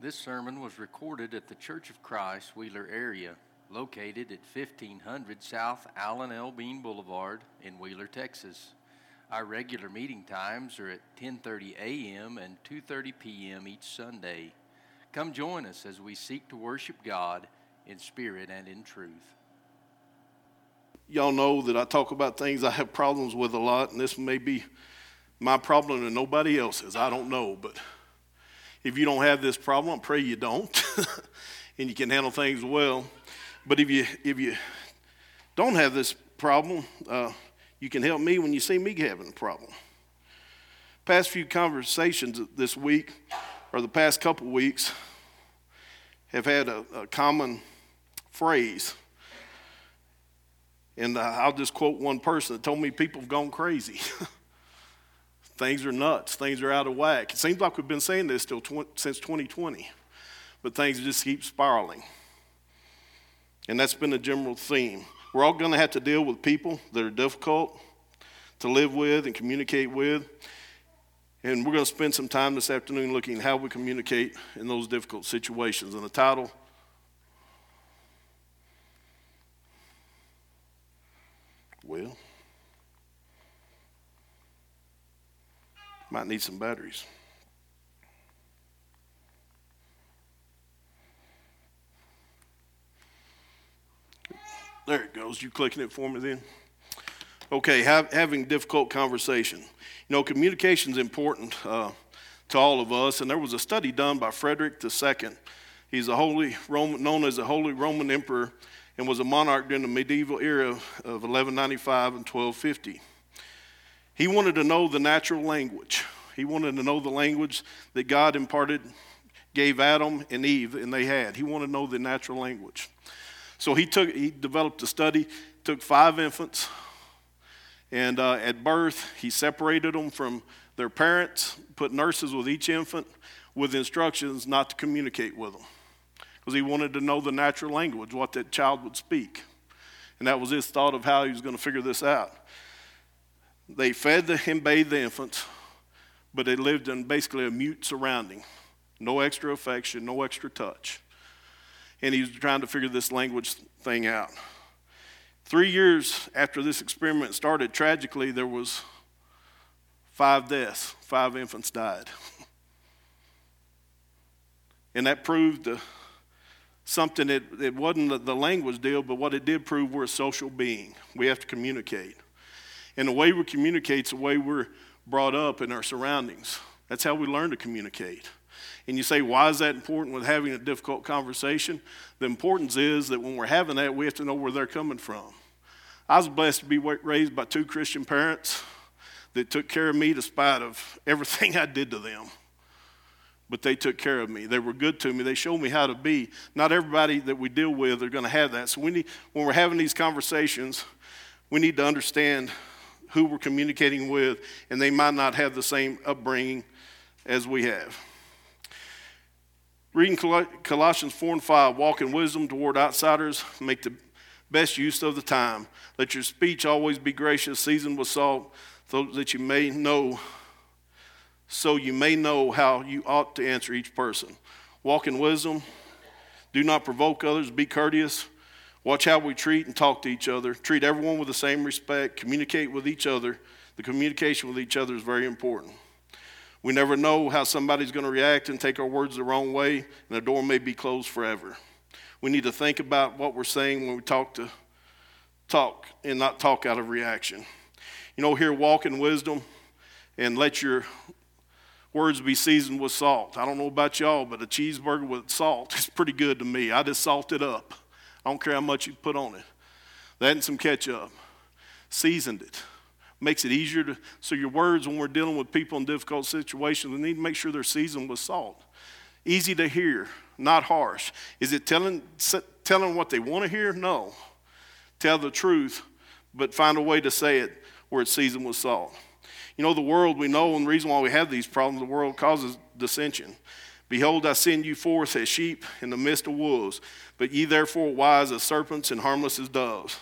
This sermon was recorded at the Church of Christ, Wheeler area, located at 1500 South Allen L. Bean Boulevard in Wheeler, Texas. Our regular meeting times are at 10:30 a.m. and 2:30 p.m. each Sunday. Come join us as we seek to worship God in spirit and in truth. Y'all know that I talk about things I have problems with a lot, and this may be my problem and nobody else's. I don't know, but if you don't have this problem, I pray you don't, and you can handle things well. But if you if you don't have this problem, uh, you can help me when you see me having a problem. Past few conversations this week, or the past couple weeks, have had a, a common phrase. And uh, I'll just quote one person that told me people have gone crazy. things are nuts, things are out of whack. It seems like we've been saying this still tw- since 2020, but things just keep spiraling. And that's been a general theme. We're all going to have to deal with people that are difficult to live with and communicate with. And we're going to spend some time this afternoon looking at how we communicate in those difficult situations. And the title Well, might need some batteries. There it goes. You clicking it for me then? Okay, have, having difficult conversation. You know, communication is important uh, to all of us, and there was a study done by Frederick II. He's a holy Roman, known as a holy Roman emperor, and was a monarch during the medieval era of 1195 and 1250. He wanted to know the natural language. He wanted to know the language that God imparted, gave Adam and Eve, and they had. He wanted to know the natural language. So he took, he developed a study, took five infants, and uh, at birth he separated them from their parents, put nurses with each infant, with instructions not to communicate with them, because he wanted to know the natural language, what that child would speak, and that was his thought of how he was going to figure this out. They fed the, and bathed the infants, but they lived in basically a mute surrounding, no extra affection, no extra touch and he was trying to figure this language thing out. Three years after this experiment started, tragically, there was five deaths. Five infants died. and that proved something that it wasn't the language deal, but what it did prove we're a social being. We have to communicate. And the way we communicate is the way we're brought up in our surroundings. That's how we learn to communicate. And you say, why is that important with having a difficult conversation? The importance is that when we're having that, we have to know where they're coming from. I was blessed to be raised by two Christian parents that took care of me despite of everything I did to them. But they took care of me. They were good to me. They showed me how to be. Not everybody that we deal with are going to have that. So we need, when we're having these conversations, we need to understand who we're communicating with, and they might not have the same upbringing as we have. Reading Colossians 4 and 5, walk in wisdom toward outsiders, make the best use of the time. Let your speech always be gracious, seasoned with salt, so that you may know, so you may know how you ought to answer each person. Walk in wisdom. Do not provoke others. Be courteous. Watch how we treat and talk to each other. Treat everyone with the same respect. Communicate with each other. The communication with each other is very important. We never know how somebody's going to react and take our words the wrong way, and the door may be closed forever. We need to think about what we're saying when we talk to talk and not talk out of reaction. You know, here walk in wisdom and let your words be seasoned with salt. I don't know about y'all, but a cheeseburger with salt is pretty good to me. I just salt it up. I don't care how much you put on it. That and some ketchup. Seasoned it. Makes it easier to so your words when we're dealing with people in difficult situations we need to make sure they're seasoned with salt. Easy to hear not harsh. Is it telling telling what they want to hear? No. Tell the truth but find a way to say it where it's seasoned with salt. You know the world we know and the reason why we have these problems the world causes dissension behold i send you forth as sheep in the midst of wolves but ye therefore wise as serpents and harmless as doves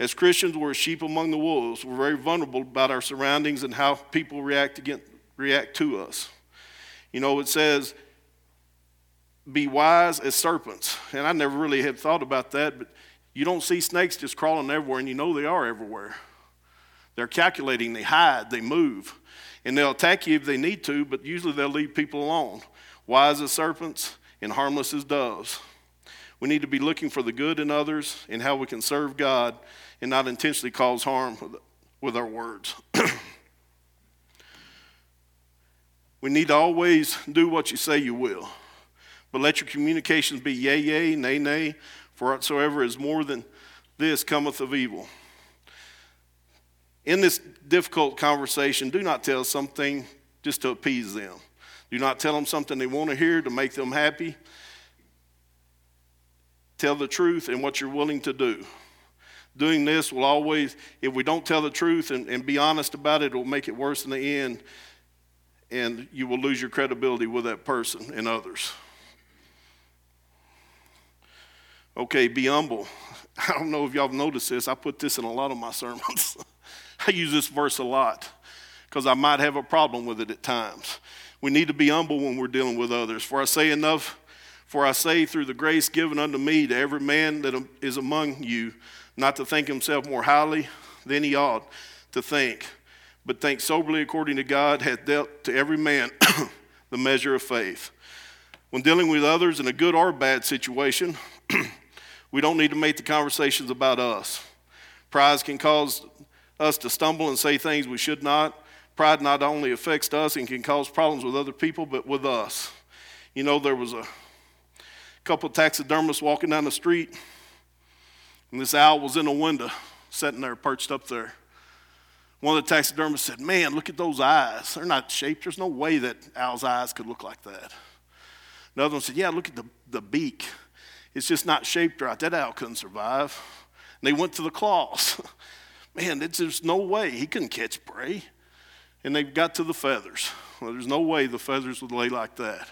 as Christians, we're sheep among the wolves. We're very vulnerable about our surroundings and how people react, against, react to us. You know, it says be wise as serpents. And I never really had thought about that, but you don't see snakes just crawling everywhere, and you know they are everywhere. They're calculating, they hide, they move. And they'll attack you if they need to, but usually they'll leave people alone. Wise as serpents and harmless as doves. We need to be looking for the good in others and how we can serve God and not intentionally cause harm with our words. we need to always do what you say you will, but let your communications be yea, yea, nay, nay, for whatsoever is more than this cometh of evil. In this difficult conversation, do not tell something just to appease them. Do not tell them something they want to hear to make them happy. Tell the truth and what you're willing to do. Doing this will always, if we don't tell the truth and, and be honest about it, it will make it worse in the end, and you will lose your credibility with that person and others. Okay, be humble. I don't know if y'all have noticed this. I put this in a lot of my sermons. I use this verse a lot because I might have a problem with it at times. We need to be humble when we're dealing with others. For I say enough, for I say through the grace given unto me to every man that is among you, not to think himself more highly than he ought to think, but think soberly according to God hath dealt to every man the measure of faith. When dealing with others in a good or bad situation, we don't need to make the conversations about us. Pride can cause us to stumble and say things we should not. Pride not only affects us and can cause problems with other people, but with us. You know, there was a couple taxidermists walking down the street, and this owl was in a window, sitting there, perched up there. One of the taxidermists said, Man, look at those eyes. They're not shaped. There's no way that owl's eyes could look like that. Another one said, Yeah, look at the, the beak. It's just not shaped right. That owl couldn't survive. And they went to the claws. Man, there's no way. He couldn't catch prey and they got to the feathers. Well, there's no way the feathers would lay like that.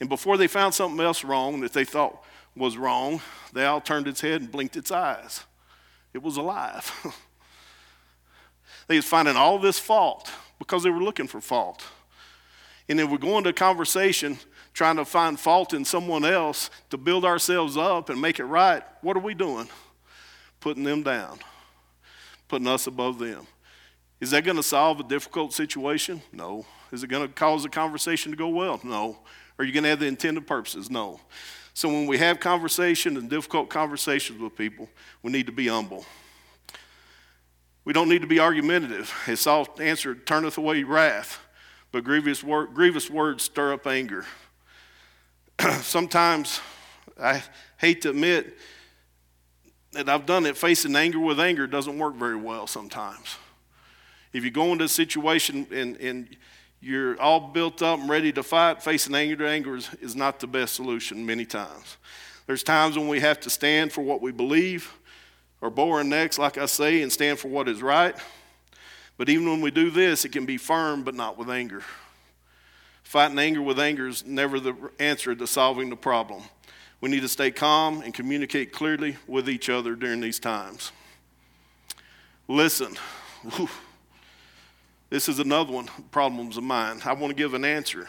And before they found something else wrong that they thought was wrong, the owl turned its head and blinked its eyes. It was alive. they was finding all this fault because they were looking for fault. And then we're going to a conversation trying to find fault in someone else to build ourselves up and make it right. What are we doing? Putting them down, putting us above them. Is that going to solve a difficult situation? No. Is it going to cause the conversation to go well? No. Are you going to have the intended purposes? No. So when we have conversations and difficult conversations with people, we need to be humble. We don't need to be argumentative. His soft answer turneth away wrath, but grievous, word, grievous words stir up anger. Sometimes I hate to admit that I've done it. Facing anger with anger doesn't work very well sometimes. If you go into a situation and, and you're all built up and ready to fight, facing anger to anger is, is not the best solution many times. There's times when we have to stand for what we believe or bow our necks, like I say, and stand for what is right. But even when we do this, it can be firm, but not with anger. Fighting anger with anger is never the answer to solving the problem. We need to stay calm and communicate clearly with each other during these times. Listen. Whew. This is another one, problems of mine. I want to give an answer.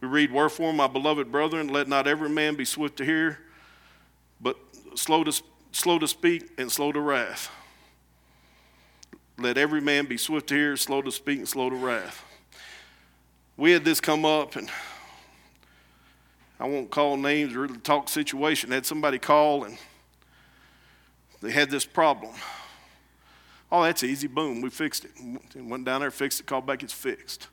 We read, Wherefore, my beloved brethren, let not every man be swift to hear, but slow to, slow to speak and slow to wrath. Let every man be swift to hear, slow to speak, and slow to wrath. We had this come up, and I won't call names or really talk situation. I had somebody call, and they had this problem. Oh, that's easy. Boom, we fixed it. Went down there, fixed it, called back, it's fixed.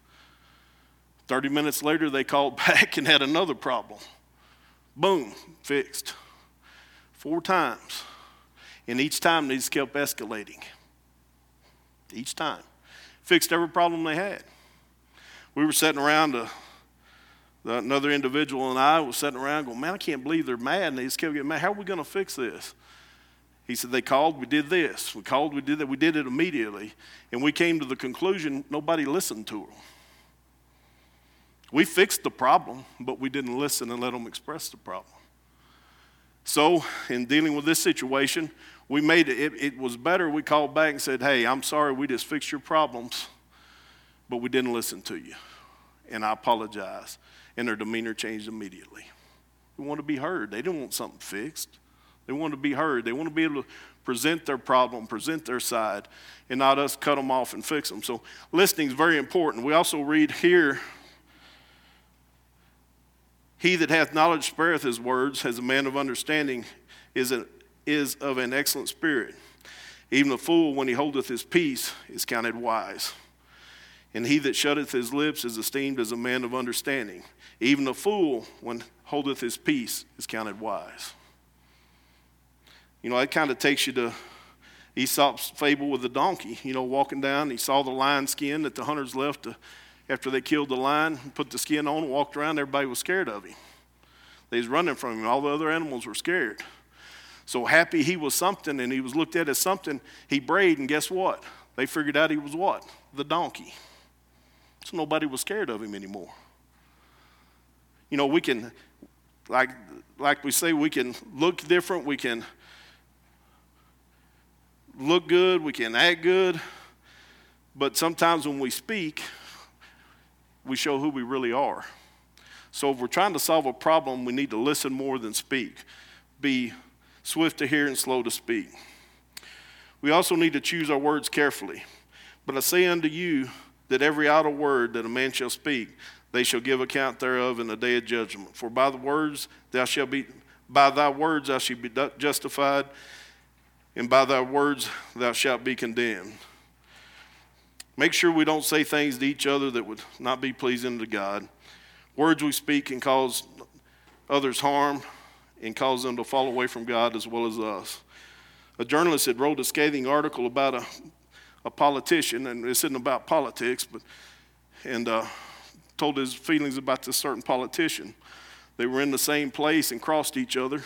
30 minutes later, they called back and had another problem. Boom, fixed. Four times. And each time, these kept escalating. Each time. Fixed every problem they had. We were sitting around, uh, another individual and I was sitting around going, Man, I can't believe they're mad. And they just kept getting mad. How are we going to fix this? He said, They called, we did this. We called, we did that. We did it immediately. And we came to the conclusion nobody listened to them. We fixed the problem, but we didn't listen and let them express the problem. So, in dealing with this situation, we made it, it, it was better. We called back and said, Hey, I'm sorry, we just fixed your problems, but we didn't listen to you. And I apologize. And their demeanor changed immediately. They want to be heard. They don't want something fixed. They want to be heard. They want to be able to present their problem, present their side, and not us cut them off and fix them. So listening is very important. We also read here He that hath knowledge spareth his words, as a man of understanding is, a, is of an excellent spirit. Even a fool, when he holdeth his peace, is counted wise. And he that shutteth his lips is esteemed as a man of understanding. Even a fool, when holdeth his peace, is counted wise. You know, that kind of takes you to Aesop's fable with the donkey. You know, walking down, he saw the lion skin that the hunters left to, after they killed the lion, put the skin on, walked around. Everybody was scared of him. They was running from him. All the other animals were scared. So happy he was something and he was looked at as something, he brayed, and guess what? They figured out he was what? The donkey. So nobody was scared of him anymore. You know, we can, like, like we say, we can look different, we can look good, we can act good, but sometimes when we speak, we show who we really are. So if we're trying to solve a problem, we need to listen more than speak. Be swift to hear and slow to speak. We also need to choose our words carefully. But I say unto you that every idle word that a man shall speak, they shall give account thereof in the day of judgment. For by the words thou shalt be by thy words thou shalt be justified, and by thy words thou shalt be condemned. Make sure we don't say things to each other that would not be pleasing to God. Words we speak can cause others harm and cause them to fall away from God as well as us. A journalist had wrote a scathing article about a, a politician, and this isn't about politics, but and uh, told his feelings about this certain politician. They were in the same place and crossed each other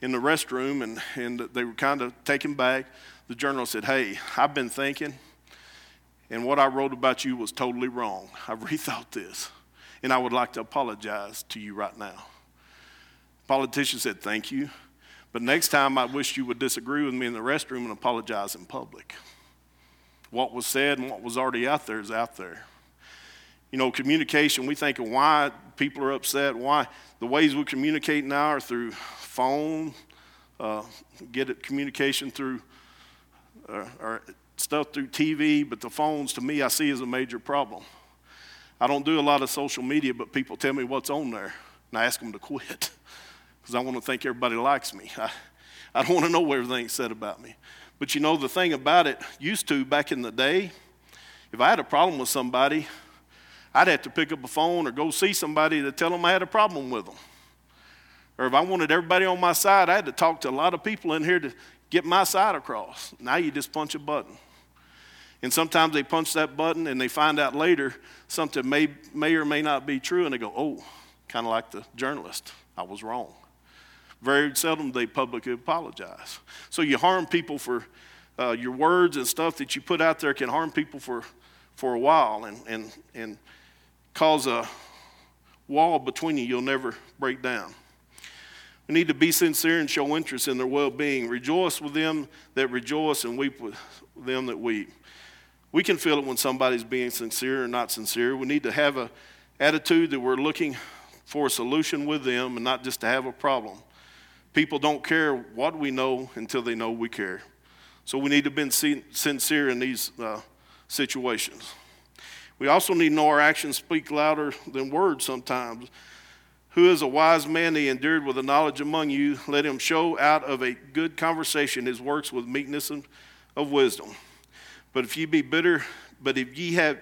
in the restroom, and, and they were kind of taken back. The journalist said, Hey, I've been thinking, and what I wrote about you was totally wrong. I've rethought this, and I would like to apologize to you right now. Politician said, Thank you. But next time, I wish you would disagree with me in the restroom and apologize in public. What was said and what was already out there is out there. You know, communication, we think of why people are upset, why the ways we communicate now are through phone, uh, get it communication through, uh, or stuff through TV, but the phones to me I see as a major problem. I don't do a lot of social media, but people tell me what's on there, and I ask them to quit. because I want to think everybody likes me. I, I don't want to know what everything said about me. But you know, the thing about it, used to back in the day, if I had a problem with somebody, I'd have to pick up a phone or go see somebody to tell them I had a problem with them. Or if I wanted everybody on my side, I had to talk to a lot of people in here to get my side across. Now you just punch a button. And sometimes they punch that button and they find out later something may, may or may not be true, and they go, oh, kind of like the journalist, I was wrong. Very seldom they publicly apologize. So you harm people for uh, your words and stuff that you put out there can harm people for, for a while and, and, and cause a wall between you you'll never break down. We need to be sincere and show interest in their well being. Rejoice with them that rejoice and weep with them that weep. We can feel it when somebody's being sincere or not sincere. We need to have an attitude that we're looking for a solution with them and not just to have a problem. People don't care what we know until they know we care. So we need to be sincere in these uh, situations. We also need to know our actions speak louder than words sometimes. Who is a wise man he endured with the knowledge among you? Let him show out of a good conversation his works with meekness of wisdom. But if ye be bitter, but if ye have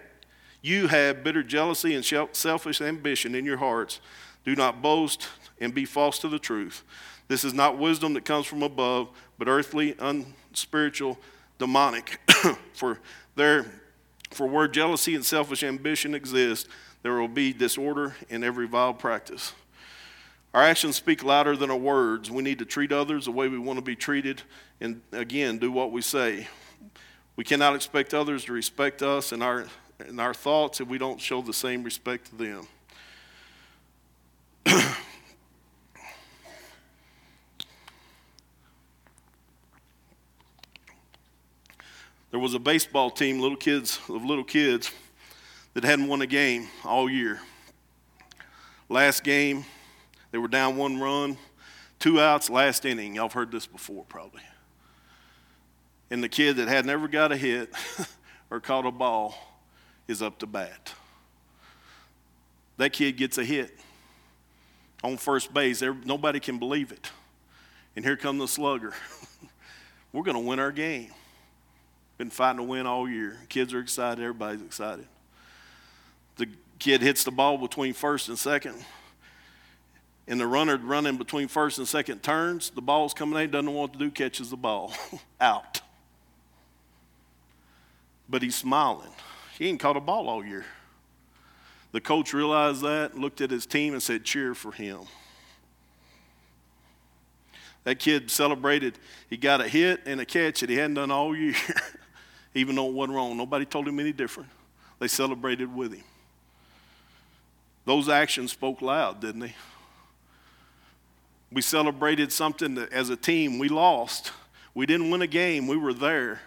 you have bitter jealousy and selfish ambition in your hearts, do not boast and be false to the truth. This is not wisdom that comes from above, but earthly, unspiritual, demonic. for there, for where jealousy and selfish ambition exist, there will be disorder in every vile practice. Our actions speak louder than our words. We need to treat others the way we want to be treated, and again, do what we say. We cannot expect others to respect us and our, and our thoughts if we don't show the same respect to them. there was a baseball team, little kids of little kids, that hadn't won a game all year. Last game, They were down one run, two outs, last inning. Y'all have heard this before, probably. And the kid that had never got a hit or caught a ball is up to bat. That kid gets a hit on first base. Nobody can believe it. And here comes the slugger. We're going to win our game. Been fighting to win all year. Kids are excited. Everybody's excited. The kid hits the ball between first and second. And the runner running between first and second turns. The ball's coming in, doesn't know what to do, catches the ball. Out. But he's smiling. He ain't caught a ball all year. The coach realized that, looked at his team, and said, Cheer for him. That kid celebrated. He got a hit and a catch that he hadn't done all year, even though it wasn't wrong. Nobody told him any different. They celebrated with him. Those actions spoke loud, didn't they? We celebrated something that as a team we lost. We didn't win a game, we were there,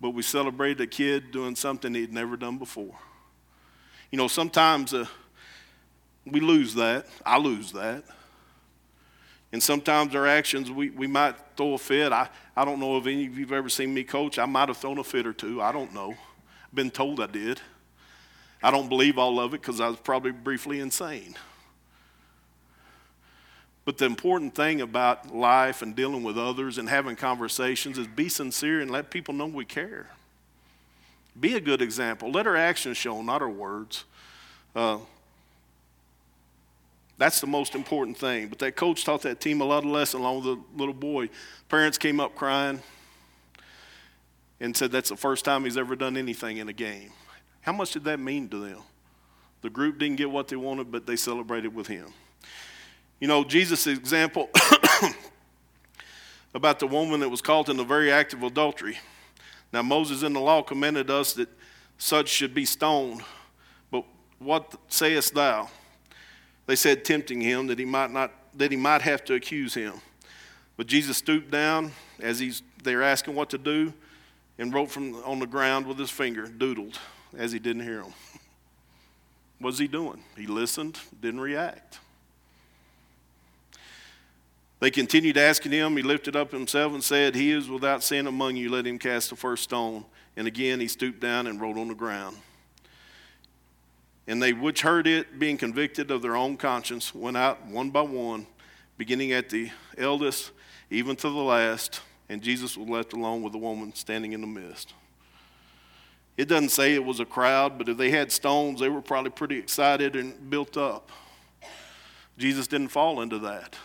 but we celebrated a kid doing something he'd never done before. You know, sometimes uh, we lose that. I lose that. And sometimes our actions, we, we might throw a fit. I, I don't know if any of you have ever seen me coach. I might have thrown a fit or two. I don't know. I've been told I did. I don't believe all of it because I was probably briefly insane. But the important thing about life and dealing with others and having conversations is be sincere and let people know we care. Be a good example. Let our actions show, not our words. Uh, that's the most important thing. But that coach taught that team a lot of lessons along with the little boy. Parents came up crying and said that's the first time he's ever done anything in a game. How much did that mean to them? The group didn't get what they wanted, but they celebrated with him. You know, Jesus' example about the woman that was caught in the very act of adultery. Now, Moses in the law commanded us that such should be stoned. But what sayest thou? They said, tempting him that he might not that he might have to accuse him. But Jesus stooped down as he's they're asking what to do, and wrote from on the ground with his finger, doodled, as he didn't hear them. What's he doing? He listened, didn't react. They continued asking him. He lifted up himself and said, He is without sin among you. Let him cast the first stone. And again he stooped down and wrote on the ground. And they which heard it, being convicted of their own conscience, went out one by one, beginning at the eldest, even to the last. And Jesus was left alone with the woman standing in the midst. It doesn't say it was a crowd, but if they had stones, they were probably pretty excited and built up. Jesus didn't fall into that.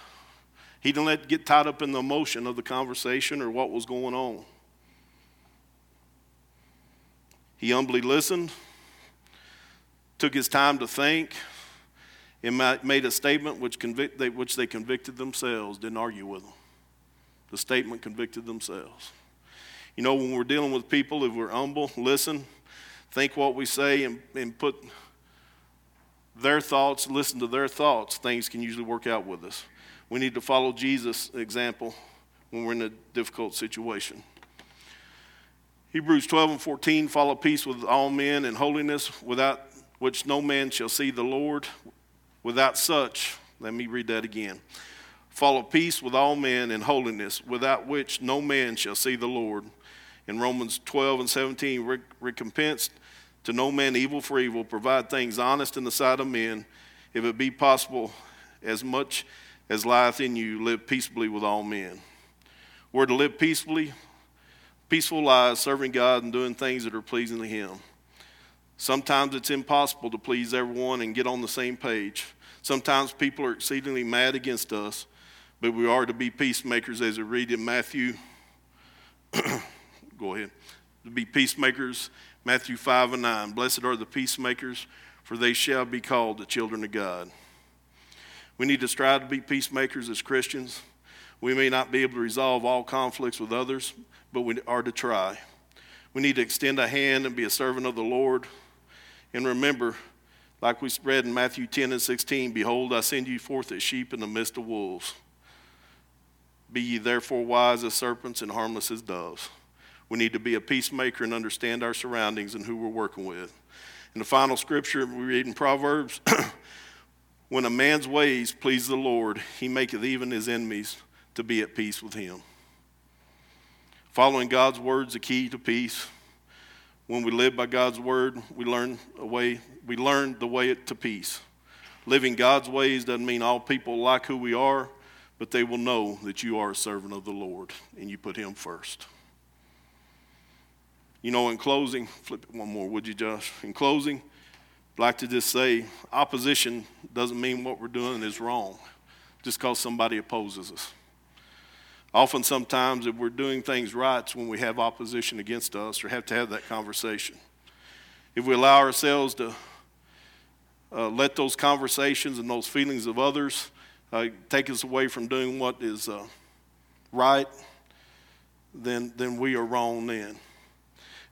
He didn't let get tied up in the emotion of the conversation or what was going on. He humbly listened, took his time to think, and made a statement which, convict, which they convicted themselves, didn't argue with them. The statement convicted themselves. You know, when we're dealing with people, if we're humble, listen, think what we say, and, and put their thoughts, listen to their thoughts, things can usually work out with us. We need to follow Jesus' example when we're in a difficult situation. Hebrews 12 and 14 follow peace with all men and holiness, without which no man shall see the Lord. Without such, let me read that again. Follow peace with all men and holiness, without which no man shall see the Lord. In Romans 12 and 17, recompense to no man evil for evil, provide things honest in the sight of men, if it be possible, as much as lieth in you, live peaceably with all men. We're to live peacefully, peaceful lives, serving God and doing things that are pleasing to Him. Sometimes it's impossible to please everyone and get on the same page. Sometimes people are exceedingly mad against us, but we are to be peacemakers as we read in Matthew. Go ahead. To be peacemakers, Matthew 5 and 9. Blessed are the peacemakers, for they shall be called the children of God. We need to strive to be peacemakers as Christians. We may not be able to resolve all conflicts with others, but we are to try. We need to extend a hand and be a servant of the Lord and remember, like we read in Matthew 10 and 16, Behold, I send you forth as sheep in the midst of wolves. Be ye therefore wise as serpents and harmless as doves. We need to be a peacemaker and understand our surroundings and who we're working with. In the final scripture we read in Proverbs, When a man's ways please the Lord, he maketh even his enemies to be at peace with him. Following God's word is the key to peace. When we live by God's word, we learn a way, we learn the way to peace. Living God's ways doesn't mean all people like who we are, but they will know that you are a servant of the Lord and you put him first. You know, in closing, flip it one more, would you, Josh? In closing, I'd like to just say opposition doesn't mean what we're doing is wrong just because somebody opposes us. Often, sometimes, if we're doing things right, when we have opposition against us or have to have that conversation. If we allow ourselves to uh, let those conversations and those feelings of others uh, take us away from doing what is uh, right, then, then we are wrong then.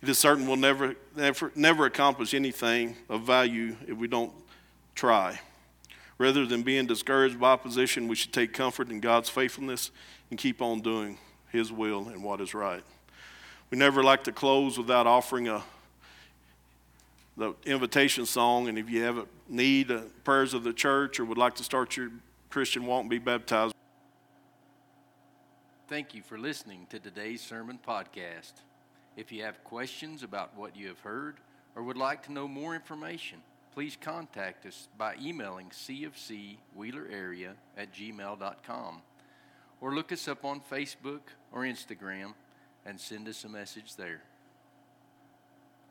It is certain we'll never, never, never accomplish anything of value if we don't try. Rather than being discouraged by opposition, we should take comfort in God's faithfulness and keep on doing His will and what is right. We never like to close without offering a the invitation song, and if you have a need, uh, prayers of the church, or would like to start your Christian walk and be baptized. Thank you for listening to today's sermon podcast. If you have questions about what you have heard or would like to know more information, please contact us by emailing cfcwheelerarea at gmail.com or look us up on Facebook or Instagram and send us a message there.